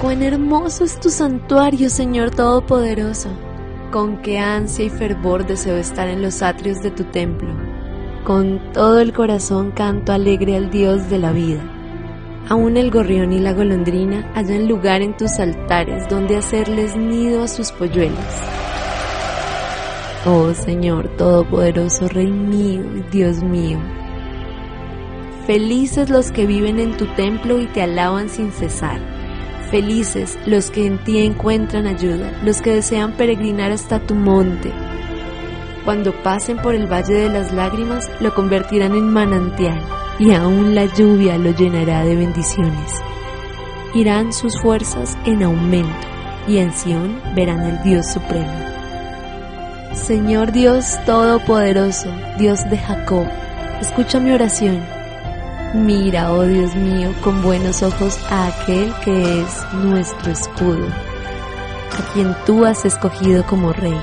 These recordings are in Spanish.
cuán hermoso es tu santuario, Señor Todopoderoso. Con qué ansia y fervor deseo estar en los atrios de tu templo. Con todo el corazón canto alegre al Dios de la vida. Aún el gorrión y la golondrina hallan lugar en tus altares donde hacerles nido a sus polluelos. Oh Señor Todopoderoso, Rey mío y Dios mío. Felices los que viven en tu templo y te alaban sin cesar. Felices los que en ti encuentran ayuda, los que desean peregrinar hasta tu monte. Cuando pasen por el valle de las lágrimas, lo convertirán en manantial y aún la lluvia lo llenará de bendiciones. Irán sus fuerzas en aumento y en Sión verán al Dios Supremo. Señor Dios Todopoderoso, Dios de Jacob, escucha mi oración. Mira, oh Dios mío, con buenos ojos a aquel que es nuestro escudo, a quien tú has escogido como rey.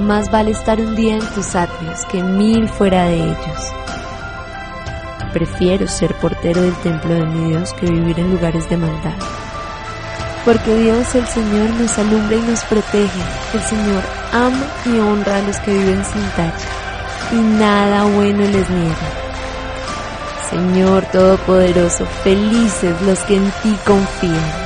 Más vale estar un día en tus atrios que mil fuera de ellos. Prefiero ser portero del templo de mi Dios que vivir en lugares de maldad. Porque Dios el Señor nos alumbra y nos protege. El Señor ama y honra a los que viven sin tacha y nada bueno les niega. Señor Todopoderoso, felices los que en ti confían.